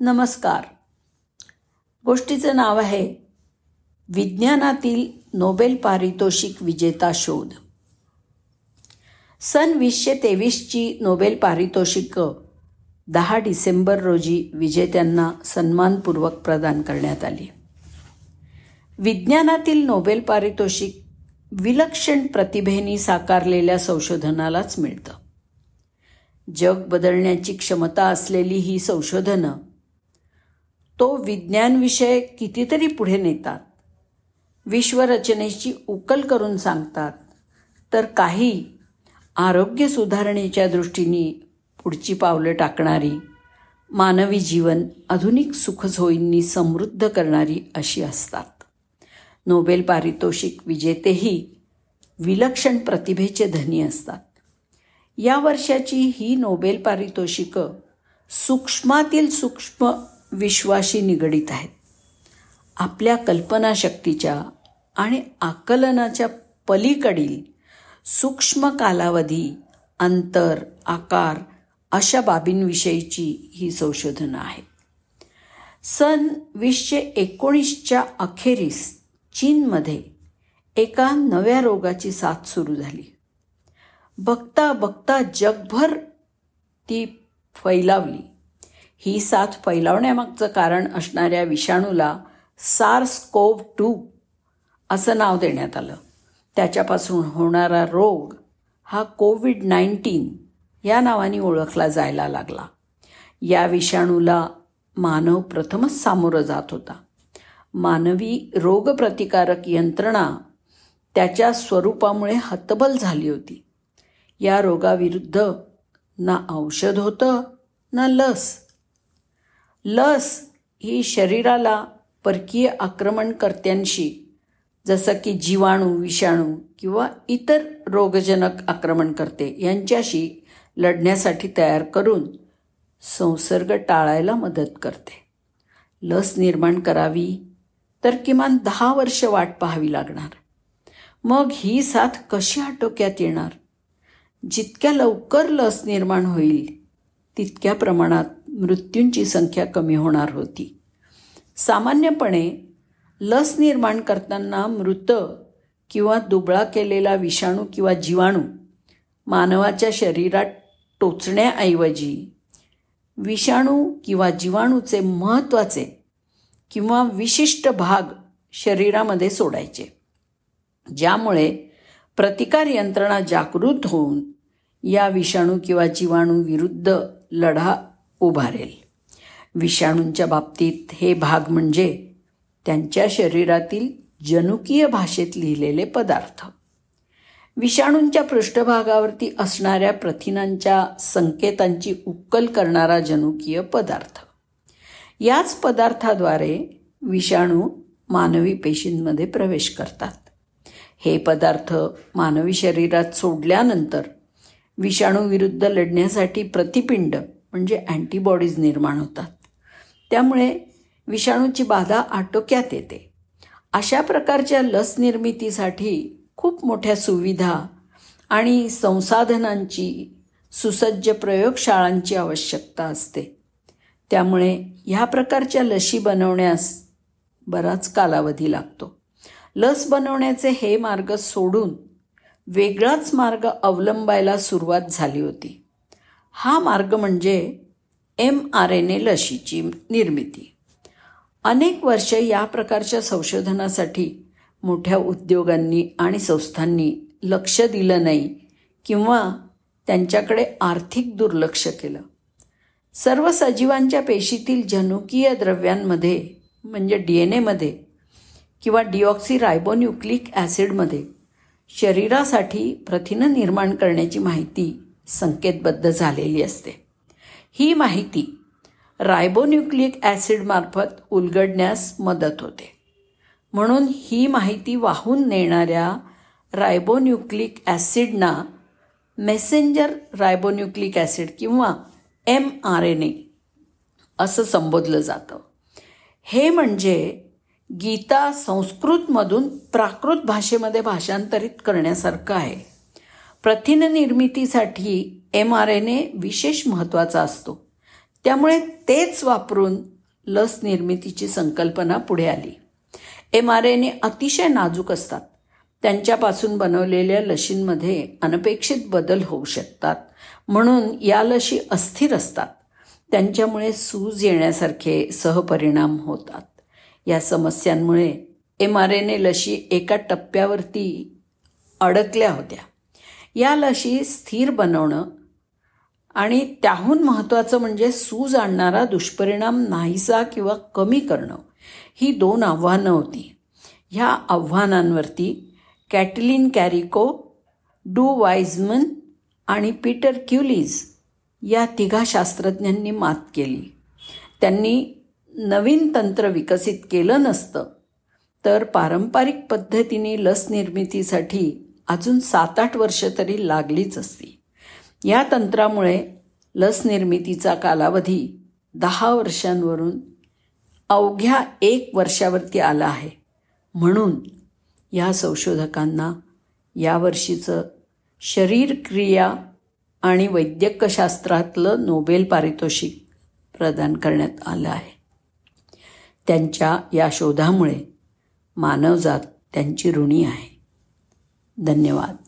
नमस्कार. गोष्टीचं नाव आहे विज्ञानातील नोबेल पारितोषिक विजेता शोध. सन वीसशे तेवीसची नोबेल पारितोषिकं दहा डिसेंबर रोजी विजेत्यांना सन्मानपूर्वक प्रदान करण्यात आली. विज्ञानातील नोबेल पारितोषिक विलक्षण प्रतिभेनी साकारलेल्या संशोधनालाच मिळतं. जग बदलण्याची क्षमता असलेली ही संशोधनं तो विज्ञान विषय कितीतरी पुढे नेतात. विश्वरचनेची उकल करून सांगतात. तर काही आरोग्य सुधारणेच्या दृष्टीने पुढची पावलं टाकणारी मानवी जीवन आधुनिक सुखसोयींनी समृद्ध करणारी अशी असतात. नोबेल पारितोषिक विजेतेही विलक्षण प्रतिभेचे धनी असतात. या वर्षाची ही नोबेल पारितोषिकं सूक्ष्मातील सूक्ष्म विश्वाशी निगडीत आहेत. आपल्या कल्पनाशक्तीच्या आणि आकलनाच्या पलीकडील सूक्ष्म कालावधी अंतर आकार अशा बाबींविषयीची ही संशोधनं आहेत. सन वीसशे एकोणीसच्या अखेरीस चीनमध्ये एका नव्या रोगाची साथ सुरू झाली. बघता बघता जगभर ती फैलावली. ही साथ फैलावण्यामागचं कारण असणाऱ्या विषाणूला सार्स कोव टू असं नाव देण्यात आलं. त्याच्यापासून होणारा रोग हा कोविड नाईन्टीन या नावाने ओळखला जायला लागला. या विषाणूला मानव प्रथमच सामोरं जात होता. मानवी रोगप्रतिकारक यंत्रणा त्याच्या स्वरूपामुळे हतबल झाली होती. या रोगाविरुद्ध ना औषध होतं ना लस. लस ही शरीराला परकीय आक्रमणकर्त्यांशी जसं की जीवाणू विषाणू किंवा इतर रोगजनक आक्रमणकर्ते यांच्याशी लढण्यासाठी तयार करून संसर्ग टाळायला मदत करते. लस निर्माण करावी तर किमान दहा वर्ष वाट पाहावी लागणार. मग ही साथ कशी आटोक्यात येणार? जितक्या लवकर लस निर्माण होईल तितक्या प्रमाणात मृत्यूंची संख्या कमी होणार होती. सामान्यपणे लस निर्माण करताना मृत किंवा दुबळा केलेला विषाणू किंवा जीवाणू मानवाच्या शरीरात टोचण्याऐवजी विषाणू किंवा जीवाणूचे महत्त्वाचे किंवा विशिष्ट भाग शरीरामध्ये सोडायचे. ज्यामुळे प्रतिकार यंत्रणा जागृत होऊन या विषाणू किंवा जीवाणू विरुद्ध लढा उभारेल. विषाणूंच्या बाबतीत हे भाग म्हणजे त्यांच्या शरीरातील जनुकीय भाषेत लिहिलेले पदार्थ. विषाणूंच्या पृष्ठभागावरती असणाऱ्या प्रथिनांच्या संकेतांची उक्कल करणारा जनुकीय पदार्थ. याच पदार्थाद्वारे विषाणू मानवी पेशींमध्ये प्रवेश करतात. हे पदार्थ मानवी शरीरात सोडल्यानंतर विषाणूविरुद्ध लढण्यासाठी प्रतिपिंड म्हणजे अँटीबॉडीज निर्माण होतात. त्यामुळे विषाणूची बाधा आटोक्यात येते. अशा प्रकारच्या लस निर्मितीसाठी खूप मोठ्या सुविधा आणि संसाधनांची सुसज्ज प्रयोगशाळांची आवश्यकता असते. त्यामुळे ह्या प्रकारच्या लशी बनवण्यास बराच कालावधी लागतो. लस बनवण्याचे हे मार्ग सोडून वेगळाच मार्ग अवलंबायला सुरुवात झाली होती. हा मार्ग म्हणजे एम आर एन ए लशीची निर्मिती. अनेक वर्ष या प्रकारच्या संशोधनासाठी मोठ्या उद्योगांनी आणि संस्थांनी लक्ष दिलं नाही किंवा त्यांच्याकडे आर्थिक दुर्लक्ष केलं. सर्व सजीवांच्या पेशीतील जनुकीय द्रव्यांमध्ये म्हणजे डी एन एमध्ये किंवा डिऑक्सी रायबोन्युक्लिक ॲसिडमध्ये शरीरासाठी प्रथिनं निर्माण करण्याची माहिती संकेतबद्ध झालेली असते. ही माहिती रायबोन्युक्लिक ॲसिडमार्फत उलगडण्यास मदत होते. म्हणून ही माहिती वाहून नेणाऱ्या रायबोन्युक्लिक ॲसिडना मेसेंजर रायबोन्युक्लिक ॲसिड किंवा एम आर एन ए असं संबोधलं जातं. हे म्हणजे गीता संस्कृतमधून प्राकृत भाषेमध्ये भाषांतरित करण्यासारखं आहे. प्रथिन निर्मितीसाठी एम आर एन ए विशेष महत्त्वाचा असतो. त्यामुळे तेच वापरून लस निर्मितीची संकल्पना पुढे आली. एम आर एन ए अतिशय नाजूक असतात. त्यांच्यापासून बनवलेल्या लशींमध्ये अनपेक्षित बदल होऊ शकतात. म्हणून या लशी अस्थिर असतात. त्यांच्यामुळे सूज येण्यासारखे सहपरिणाम होतात. या समस्यांमुळे एम आर एन ए लशी एका टप्प्यावरती अडकल्या होत्या. या लशी स्थिर बनवणं आणि त्याहून महत्त्वाचं म्हणजे सूज आणणारा दुष्परिणाम नाहीसा किंवा कमी करणं. ही दोन आव्हानं होती. ह्या आव्हानांवरती कॅटलिन कॅरिको डू वाईजमन आणि पीटर क्युलीज या तिघा शास्त्रज्ञांनी मात केली. त्यांनी नवीन तंत्र विकसित केलं नसतं तर पारंपरिक पद्धतीने लस निर्मितीसाठी अजून सात आठ वर्ष तरी लागलीच असती. या तंत्रामुळे लस निर्मितीचा कालावधी दहा वर्षांवरून अवघ्या एक वर्षावरती आला आहे. म्हणून या संशोधकांना यावर्षीचं शरीरक्रिया आणि वैद्यकशास्त्रातलं नोबेल पारितोषिक प्रदान करण्यात आलं आहे. त्यांच्या या शोधामुळे मानवजात त्यांची ऋणी आहे. धन्यवाद.